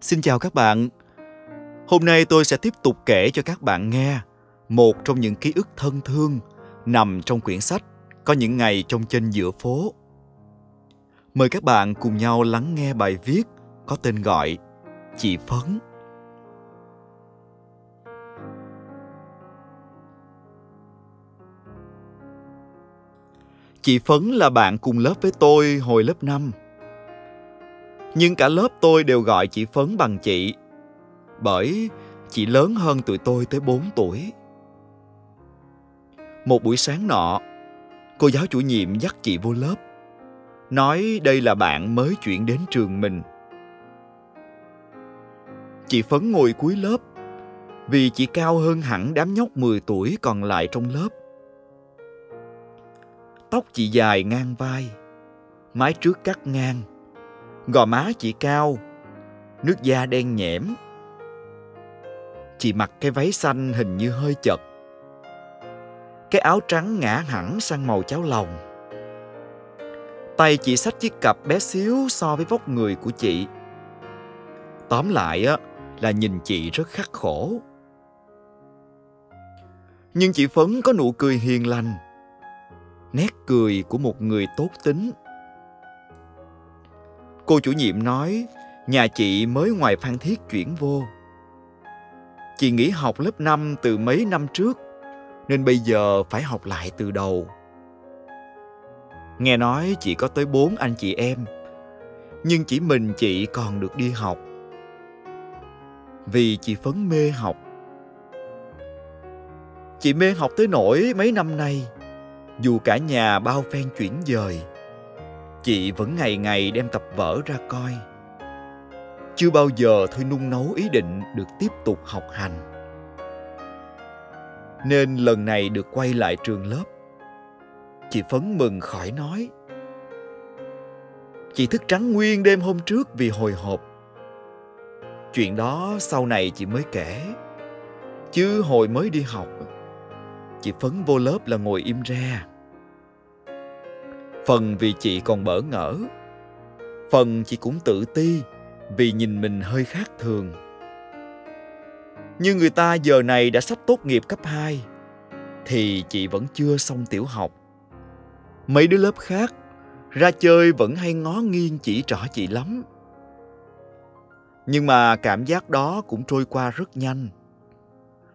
Xin chào các bạn. Hôm nay tôi sẽ tiếp tục kể cho các bạn nghe một trong những ký ức thân thương nằm trong quyển sách Có những ngày trong chân giữa phố. Mời các bạn cùng nhau lắng nghe bài viết có tên gọi Chị Phấn. Chị Phấn là bạn cùng lớp với tôi hồi lớp 5 nhưng cả lớp tôi đều gọi chị Phấn bằng chị. Bởi chị lớn hơn tụi tôi tới 4 tuổi. Một buổi sáng nọ, cô giáo chủ nhiệm dắt chị vô lớp. Nói đây là bạn mới chuyển đến trường mình. Chị Phấn ngồi cuối lớp vì chị cao hơn hẳn đám nhóc 10 tuổi còn lại trong lớp. Tóc chị dài ngang vai, mái trước cắt ngang, Gò má chị cao, nước da đen nhẽm. Chị mặc cái váy xanh hình như hơi chật. Cái áo trắng ngã hẳn sang màu cháo lòng. Tay chị xách chiếc cặp bé xíu so với vóc người của chị. Tóm lại á là nhìn chị rất khắc khổ. Nhưng chị Phấn có nụ cười hiền lành. Nét cười của một người tốt tính Cô chủ nhiệm nói, nhà chị mới ngoài Phan Thiết chuyển vô. Chị nghỉ học lớp 5 từ mấy năm trước, nên bây giờ phải học lại từ đầu. Nghe nói chị có tới bốn anh chị em, nhưng chỉ mình chị còn được đi học. Vì chị phấn mê học. Chị mê học tới nỗi mấy năm nay, dù cả nhà bao phen chuyển dời, chị vẫn ngày ngày đem tập vở ra coi. Chưa bao giờ thôi nung nấu ý định được tiếp tục học hành. Nên lần này được quay lại trường lớp. Chị phấn mừng khỏi nói. Chị thức trắng nguyên đêm hôm trước vì hồi hộp. Chuyện đó sau này chị mới kể. Chứ hồi mới đi học, chị phấn vô lớp là ngồi im ra phần vì chị còn bỡ ngỡ. Phần chị cũng tự ti vì nhìn mình hơi khác thường. Như người ta giờ này đã sắp tốt nghiệp cấp 2 thì chị vẫn chưa xong tiểu học. Mấy đứa lớp khác ra chơi vẫn hay ngó nghiêng chỉ trỏ chị lắm. Nhưng mà cảm giác đó cũng trôi qua rất nhanh.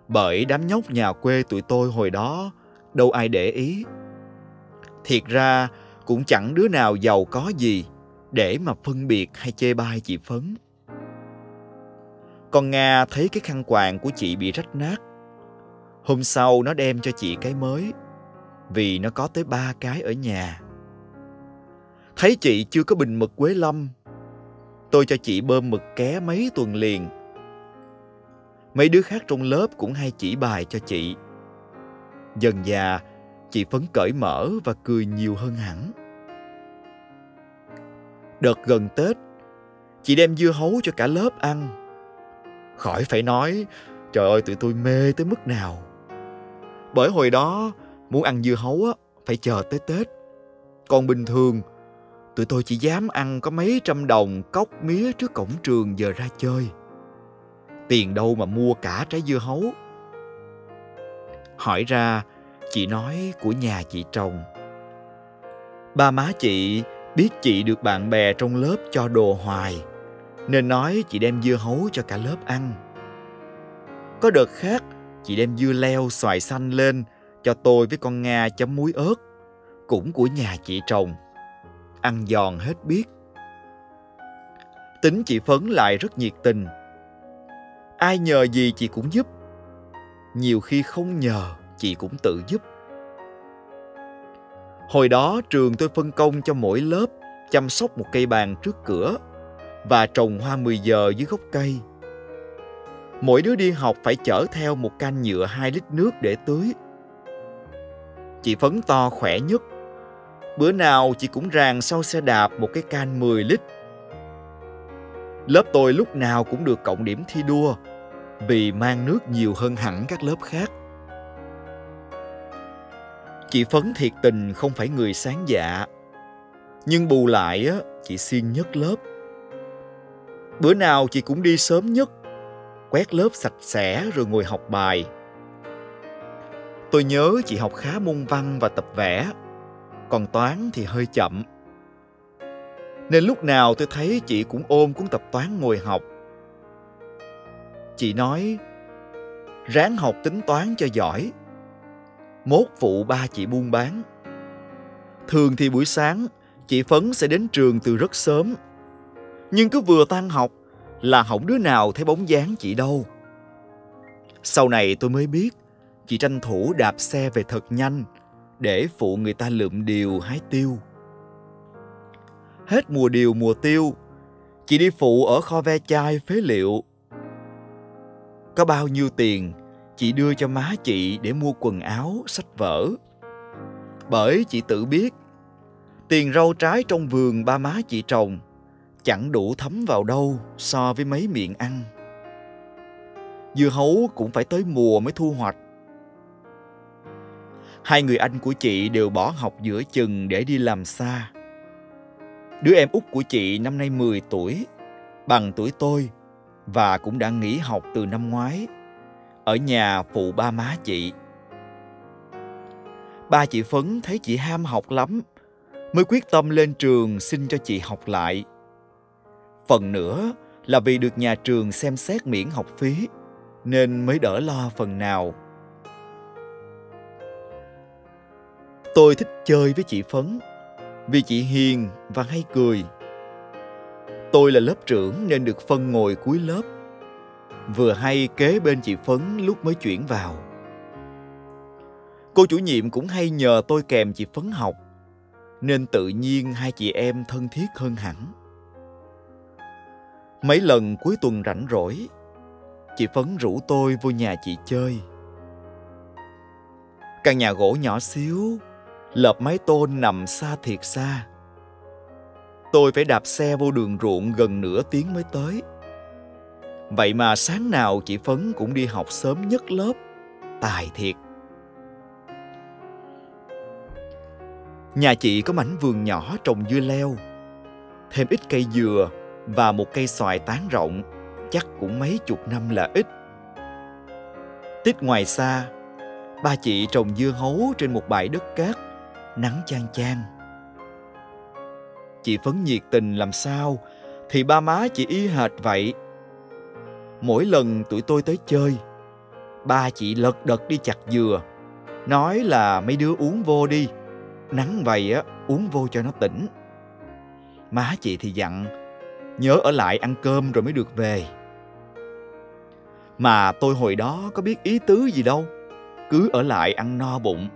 Bởi đám nhóc nhà quê tụi tôi hồi đó đâu ai để ý. Thiệt ra cũng chẳng đứa nào giàu có gì để mà phân biệt hay chê bai chị Phấn. Con Nga thấy cái khăn quàng của chị bị rách nát. Hôm sau nó đem cho chị cái mới vì nó có tới ba cái ở nhà. Thấy chị chưa có bình mực quế lâm, tôi cho chị bơm mực ké mấy tuần liền. Mấy đứa khác trong lớp cũng hay chỉ bài cho chị. Dần già, chị phấn cởi mở và cười nhiều hơn hẳn. Đợt gần Tết, chị đem dưa hấu cho cả lớp ăn. Khỏi phải nói, trời ơi tụi tôi mê tới mức nào. Bởi hồi đó, muốn ăn dưa hấu á, phải chờ tới Tết. Còn bình thường, tụi tôi chỉ dám ăn có mấy trăm đồng cốc mía trước cổng trường giờ ra chơi. Tiền đâu mà mua cả trái dưa hấu. Hỏi ra, chị nói của nhà chị trồng. Ba má chị biết chị được bạn bè trong lớp cho đồ hoài, nên nói chị đem dưa hấu cho cả lớp ăn. Có đợt khác, chị đem dưa leo xoài xanh lên cho tôi với con nga chấm muối ớt, cũng của nhà chị trồng. Ăn giòn hết biết. Tính chị phấn lại rất nhiệt tình. Ai nhờ gì chị cũng giúp. Nhiều khi không nhờ chị cũng tự giúp Hồi đó trường tôi phân công cho mỗi lớp chăm sóc một cây bàn trước cửa và trồng hoa 10 giờ dưới gốc cây. Mỗi đứa đi học phải chở theo một can nhựa 2 lít nước để tưới. Chị phấn to khỏe nhất. Bữa nào chị cũng ràng sau xe đạp một cái can 10 lít. Lớp tôi lúc nào cũng được cộng điểm thi đua vì mang nước nhiều hơn hẳn các lớp khác. Chị Phấn thiệt tình không phải người sáng dạ. Nhưng bù lại á, chị siêng nhất lớp. Bữa nào chị cũng đi sớm nhất, quét lớp sạch sẽ rồi ngồi học bài. Tôi nhớ chị học khá môn văn và tập vẽ, còn toán thì hơi chậm. Nên lúc nào tôi thấy chị cũng ôm cuốn tập toán ngồi học. Chị nói, ráng học tính toán cho giỏi. Mốt phụ ba chị buôn bán. Thường thì buổi sáng, chị Phấn sẽ đến trường từ rất sớm. Nhưng cứ vừa tan học là không đứa nào thấy bóng dáng chị đâu. Sau này tôi mới biết, chị tranh thủ đạp xe về thật nhanh để phụ người ta lượm điều hái tiêu. Hết mùa điều mùa tiêu, chị đi phụ ở kho ve chai phế liệu. Có bao nhiêu tiền, chị đưa cho má chị để mua quần áo, sách vở. Bởi chị tự biết, tiền rau trái trong vườn ba má chị trồng chẳng đủ thấm vào đâu so với mấy miệng ăn. Dưa hấu cũng phải tới mùa mới thu hoạch. Hai người anh của chị đều bỏ học giữa chừng để đi làm xa. Đứa em út của chị năm nay 10 tuổi, bằng tuổi tôi và cũng đã nghỉ học từ năm ngoái. Ở nhà phụ ba má chị. Ba chị Phấn thấy chị ham học lắm, mới quyết tâm lên trường xin cho chị học lại. Phần nữa là vì được nhà trường xem xét miễn học phí, nên mới đỡ lo phần nào. Tôi thích chơi với chị Phấn vì chị hiền và hay cười. Tôi là lớp trưởng nên được phân ngồi cuối lớp. Vừa hay kế bên chị Phấn lúc mới chuyển vào. Cô chủ nhiệm cũng hay nhờ tôi kèm chị Phấn học, nên tự nhiên hai chị em thân thiết hơn hẳn. Mấy lần cuối tuần rảnh rỗi, chị Phấn rủ tôi vô nhà chị chơi. Căn nhà gỗ nhỏ xíu lợp mái tôn nằm xa thiệt xa. Tôi phải đạp xe vô đường ruộng gần nửa tiếng mới tới. Vậy mà sáng nào chị Phấn cũng đi học sớm nhất lớp. Tài thiệt. Nhà chị có mảnh vườn nhỏ trồng dưa leo. Thêm ít cây dừa và một cây xoài tán rộng, chắc cũng mấy chục năm là ít. Tít ngoài xa, ba chị trồng dưa hấu trên một bãi đất cát nắng chang chang. Chị Phấn nhiệt tình làm sao thì ba má chị y hệt vậy. Mỗi lần tụi tôi tới chơi, ba chị lật đật đi chặt dừa, nói là mấy đứa uống vô đi, nắng vậy á uống vô cho nó tỉnh. Má chị thì dặn, nhớ ở lại ăn cơm rồi mới được về. Mà tôi hồi đó có biết ý tứ gì đâu, cứ ở lại ăn no bụng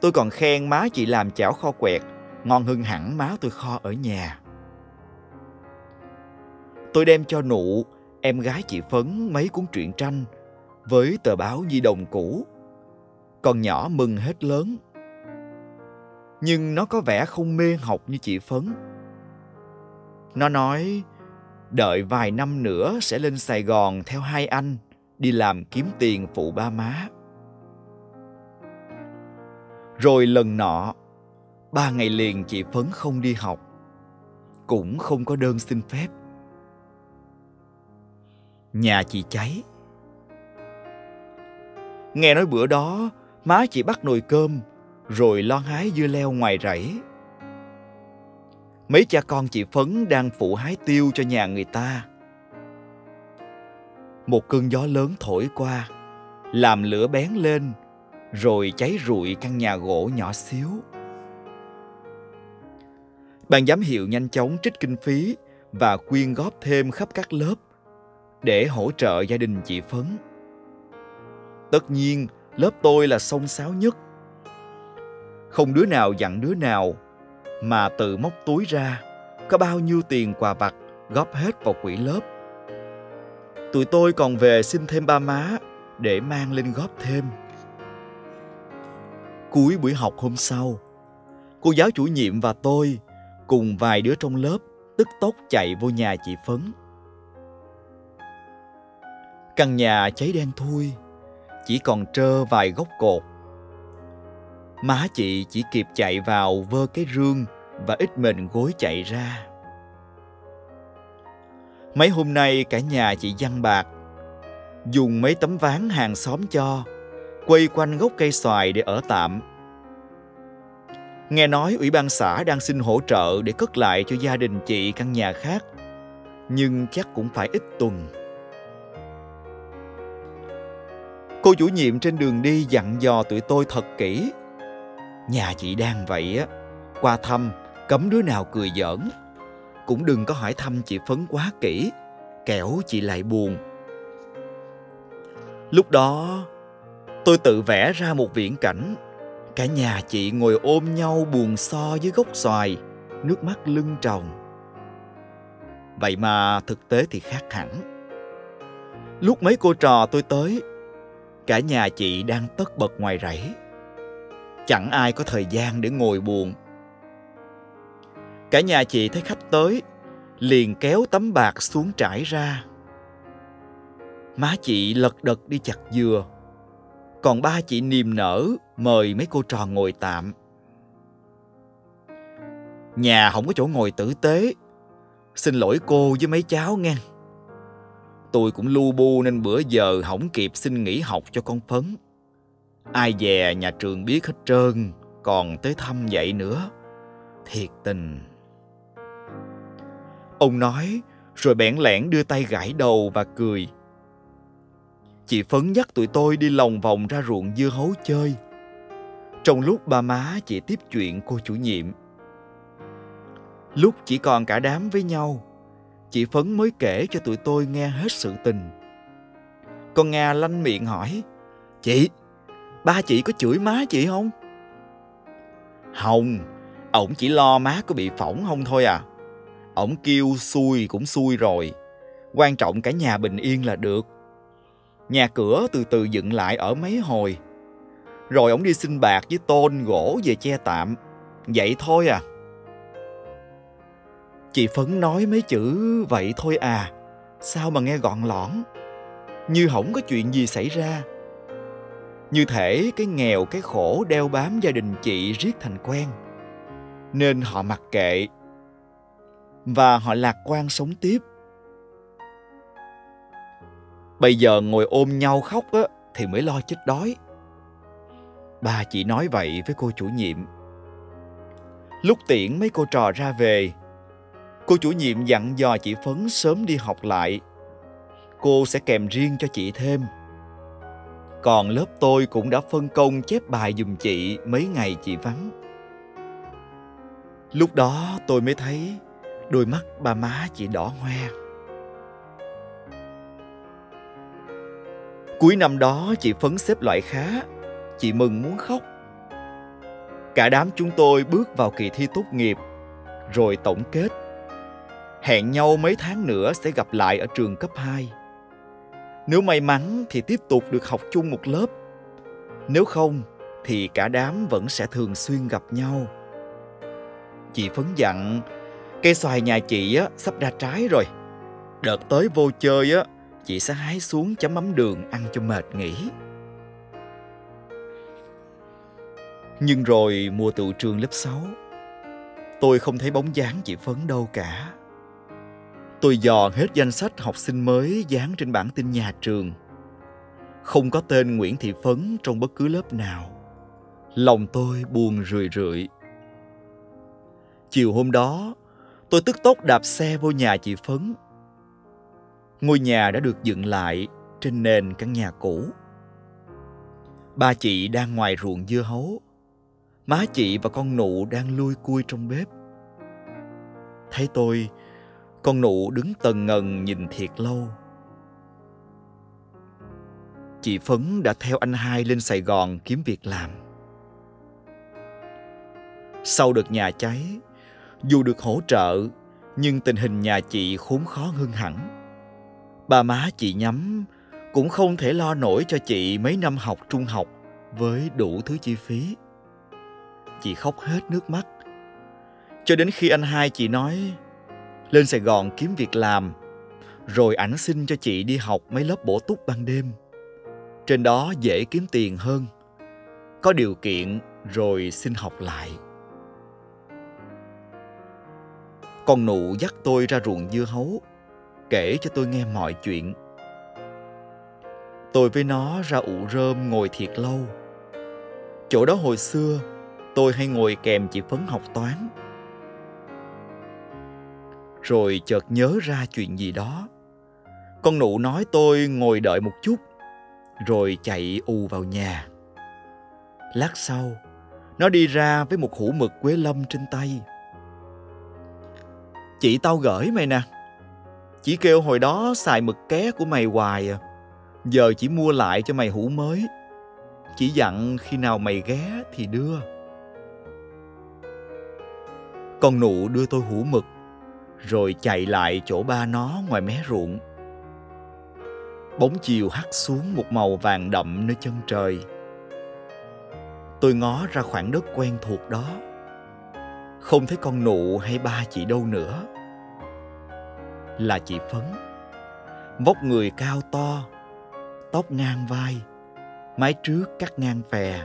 Tôi còn khen má chị làm chảo kho quẹt, ngon hơn hẳn má tôi kho ở nhà. Tôi đem cho nụ, em gái chị Phấn mấy cuốn truyện tranh với tờ báo di đồng cũ. Con nhỏ mừng hết lớn. Nhưng nó có vẻ không mê học như chị Phấn. Nó nói đợi vài năm nữa sẽ lên Sài Gòn theo hai anh đi làm kiếm tiền phụ ba má. Rồi lần nọ, ba ngày liền chị Phấn không đi học, cũng không có đơn xin phép. Nhà chị cháy. Nghe nói bữa đó, má chị bắt nồi cơm, rồi lo hái dưa leo ngoài rẫy. Mấy cha con chị Phấn đang phụ hái tiêu cho nhà người ta. Một cơn gió lớn thổi qua, làm lửa bén lên rồi cháy rụi căn nhà gỗ nhỏ xíu. Ban giám hiệu nhanh chóng trích kinh phí và quyên góp thêm khắp các lớp để hỗ trợ gia đình chị Phấn. Tất nhiên, lớp tôi là xông sáo nhất. Không đứa nào dặn đứa nào, mà tự móc túi ra, có bao nhiêu tiền quà vặt góp hết vào quỹ lớp. Tụi tôi còn về xin thêm ba má để mang lên góp thêm. Cuối buổi học hôm sau, cô giáo chủ nhiệm và tôi cùng vài đứa trong lớp tức tốc chạy vô nhà chị Phấn. Căn nhà cháy đen thui, chỉ còn trơ vài gốc cột. Má chị chỉ kịp chạy vào vơ cái rương và ít mình gối chạy ra. Mấy hôm nay cả nhà chị văn bạc, dùng mấy tấm ván hàng xóm cho, quay quanh gốc cây xoài để ở tạm. Nghe nói ủy ban xã đang xin hỗ trợ để cất lại cho gia đình chị căn nhà khác, nhưng chắc cũng phải ít tuần. Cô chủ nhiệm trên đường đi dặn dò tụi tôi thật kỹ. Nhà chị đang vậy á, qua thăm cấm đứa nào cười giỡn. Cũng đừng có hỏi thăm chị Phấn quá kỹ, kẻo chị lại buồn. Lúc đó, tôi tự vẽ ra một viễn cảnh. Cả nhà chị ngồi ôm nhau buồn so với gốc xoài, nước mắt lưng tròng. Vậy mà thực tế thì khác hẳn. Lúc mấy cô trò tôi tới, cả nhà chị đang tất bật ngoài rẫy. Chẳng ai có thời gian để ngồi buồn. Cả nhà chị thấy khách tới, liền kéo tấm bạc xuống trải ra. Má chị lật đật đi chặt dừa, còn ba chị niềm nở mời mấy cô trò ngồi tạm. Nhà không có chỗ ngồi tử tế, xin lỗi cô với mấy cháu nghe. Tôi cũng lu bu nên bữa giờ hỏng kịp xin nghỉ học cho con Phấn. Ai dè nhà trường biết hết trơn, còn tới thăm vậy nữa. Thiệt tình. Ông nói, rồi bẽn lẽn đưa tay gãi đầu và cười. Chị Phấn dắt tụi tôi đi lòng vòng ra ruộng dưa hấu chơi. Trong lúc ba má chị tiếp chuyện cô chủ nhiệm. Lúc chỉ còn cả đám với nhau, chị Phấn mới kể cho tụi tôi nghe hết sự tình. Con Nga lanh miệng hỏi, Chị, ba chị có chửi má chị không? Không, ổng chỉ lo má có bị phỏng không thôi à. Ổng kêu xui cũng xui rồi. Quan trọng cả nhà bình yên là được. Nhà cửa từ từ dựng lại ở mấy hồi. Rồi ổng đi xin bạc với tôn gỗ về che tạm. Vậy thôi à. Chị Phấn nói mấy chữ vậy thôi à. Sao mà nghe gọn lõn. Như không có chuyện gì xảy ra. Như thể cái nghèo cái khổ đeo bám gia đình chị riết thành quen. Nên họ mặc kệ. Và họ lạc quan sống tiếp. Bây giờ ngồi ôm nhau khóc á, thì mới lo chết đói. Bà chị nói vậy với cô chủ nhiệm. Lúc tiễn mấy cô trò ra về, cô chủ nhiệm dặn dò chị Phấn sớm đi học lại. Cô sẽ kèm riêng cho chị thêm. Còn lớp tôi cũng đã phân công chép bài dùm chị mấy ngày chị vắng. Lúc đó tôi mới thấy đôi mắt ba má chị đỏ hoe. Cuối năm đó chị phấn xếp loại khá, chị mừng muốn khóc. Cả đám chúng tôi bước vào kỳ thi tốt nghiệp, rồi tổng kết. Hẹn nhau mấy tháng nữa sẽ gặp lại ở trường cấp 2. Nếu may mắn thì tiếp tục được học chung một lớp. Nếu không thì cả đám vẫn sẽ thường xuyên gặp nhau. Chị phấn dặn, cây xoài nhà chị á, sắp ra trái rồi. Đợt tới vô chơi á, chị sẽ hái xuống chấm mắm đường ăn cho mệt nghỉ. Nhưng rồi mùa tụ trường lớp 6, tôi không thấy bóng dáng chị Phấn đâu cả. Tôi dò hết danh sách học sinh mới dán trên bảng tin nhà trường. Không có tên Nguyễn Thị Phấn trong bất cứ lớp nào. Lòng tôi buồn rười rượi. Chiều hôm đó, tôi tức tốc đạp xe vô nhà chị Phấn Ngôi nhà đã được dựng lại trên nền căn nhà cũ. Ba chị đang ngoài ruộng dưa hấu. Má chị và con nụ đang lui cui trong bếp. Thấy tôi, con nụ đứng tần ngần nhìn thiệt lâu. Chị Phấn đã theo anh hai lên Sài Gòn kiếm việc làm. Sau đợt nhà cháy, dù được hỗ trợ, nhưng tình hình nhà chị khốn khó hơn hẳn Bà má chị nhắm cũng không thể lo nổi cho chị mấy năm học trung học với đủ thứ chi phí. Chị khóc hết nước mắt. Cho đến khi anh hai chị nói lên Sài Gòn kiếm việc làm, rồi ảnh xin cho chị đi học mấy lớp bổ túc ban đêm. Trên đó dễ kiếm tiền hơn. Có điều kiện rồi xin học lại. Con nụ dắt tôi ra ruộng dưa hấu kể cho tôi nghe mọi chuyện. Tôi với nó ra ụ rơm ngồi thiệt lâu. Chỗ đó hồi xưa tôi hay ngồi kèm chị Phấn học toán. Rồi chợt nhớ ra chuyện gì đó. Con nụ nói tôi ngồi đợi một chút, rồi chạy ù vào nhà. Lát sau, nó đi ra với một hũ mực quế lâm trên tay. Chị tao gửi mày nè. Chỉ kêu hồi đó xài mực ké của mày hoài à. Giờ chỉ mua lại cho mày hũ mới. Chỉ dặn khi nào mày ghé thì đưa. Con nụ đưa tôi hũ mực, rồi chạy lại chỗ ba nó ngoài mé ruộng. Bóng chiều hắt xuống một màu vàng đậm nơi chân trời. Tôi ngó ra khoảng đất quen thuộc đó. Không thấy con nụ hay ba chị đâu nữa. Là chị Phấn. Vóc người cao to, tóc ngang vai, mái trước cắt ngang phè.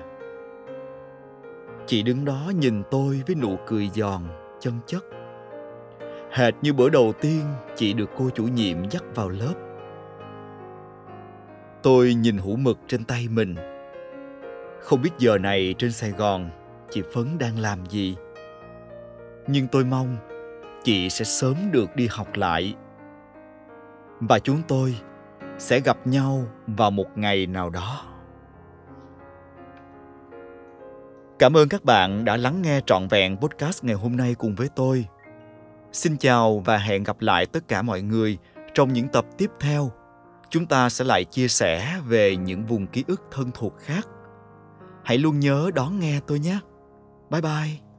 Chị đứng đó nhìn tôi với nụ cười giòn, chân chất. Hệt như bữa đầu tiên chị được cô chủ nhiệm dắt vào lớp. Tôi nhìn hũ mực trên tay mình. Không biết giờ này trên Sài Gòn chị Phấn đang làm gì. Nhưng tôi mong chị sẽ sớm được đi học lại. Và chúng tôi sẽ gặp nhau vào một ngày nào đó. Cảm ơn các bạn đã lắng nghe trọn vẹn podcast ngày hôm nay cùng với tôi. Xin chào và hẹn gặp lại tất cả mọi người trong những tập tiếp theo. Chúng ta sẽ lại chia sẻ về những vùng ký ức thân thuộc khác. Hãy luôn nhớ đón nghe tôi nhé. Bye bye.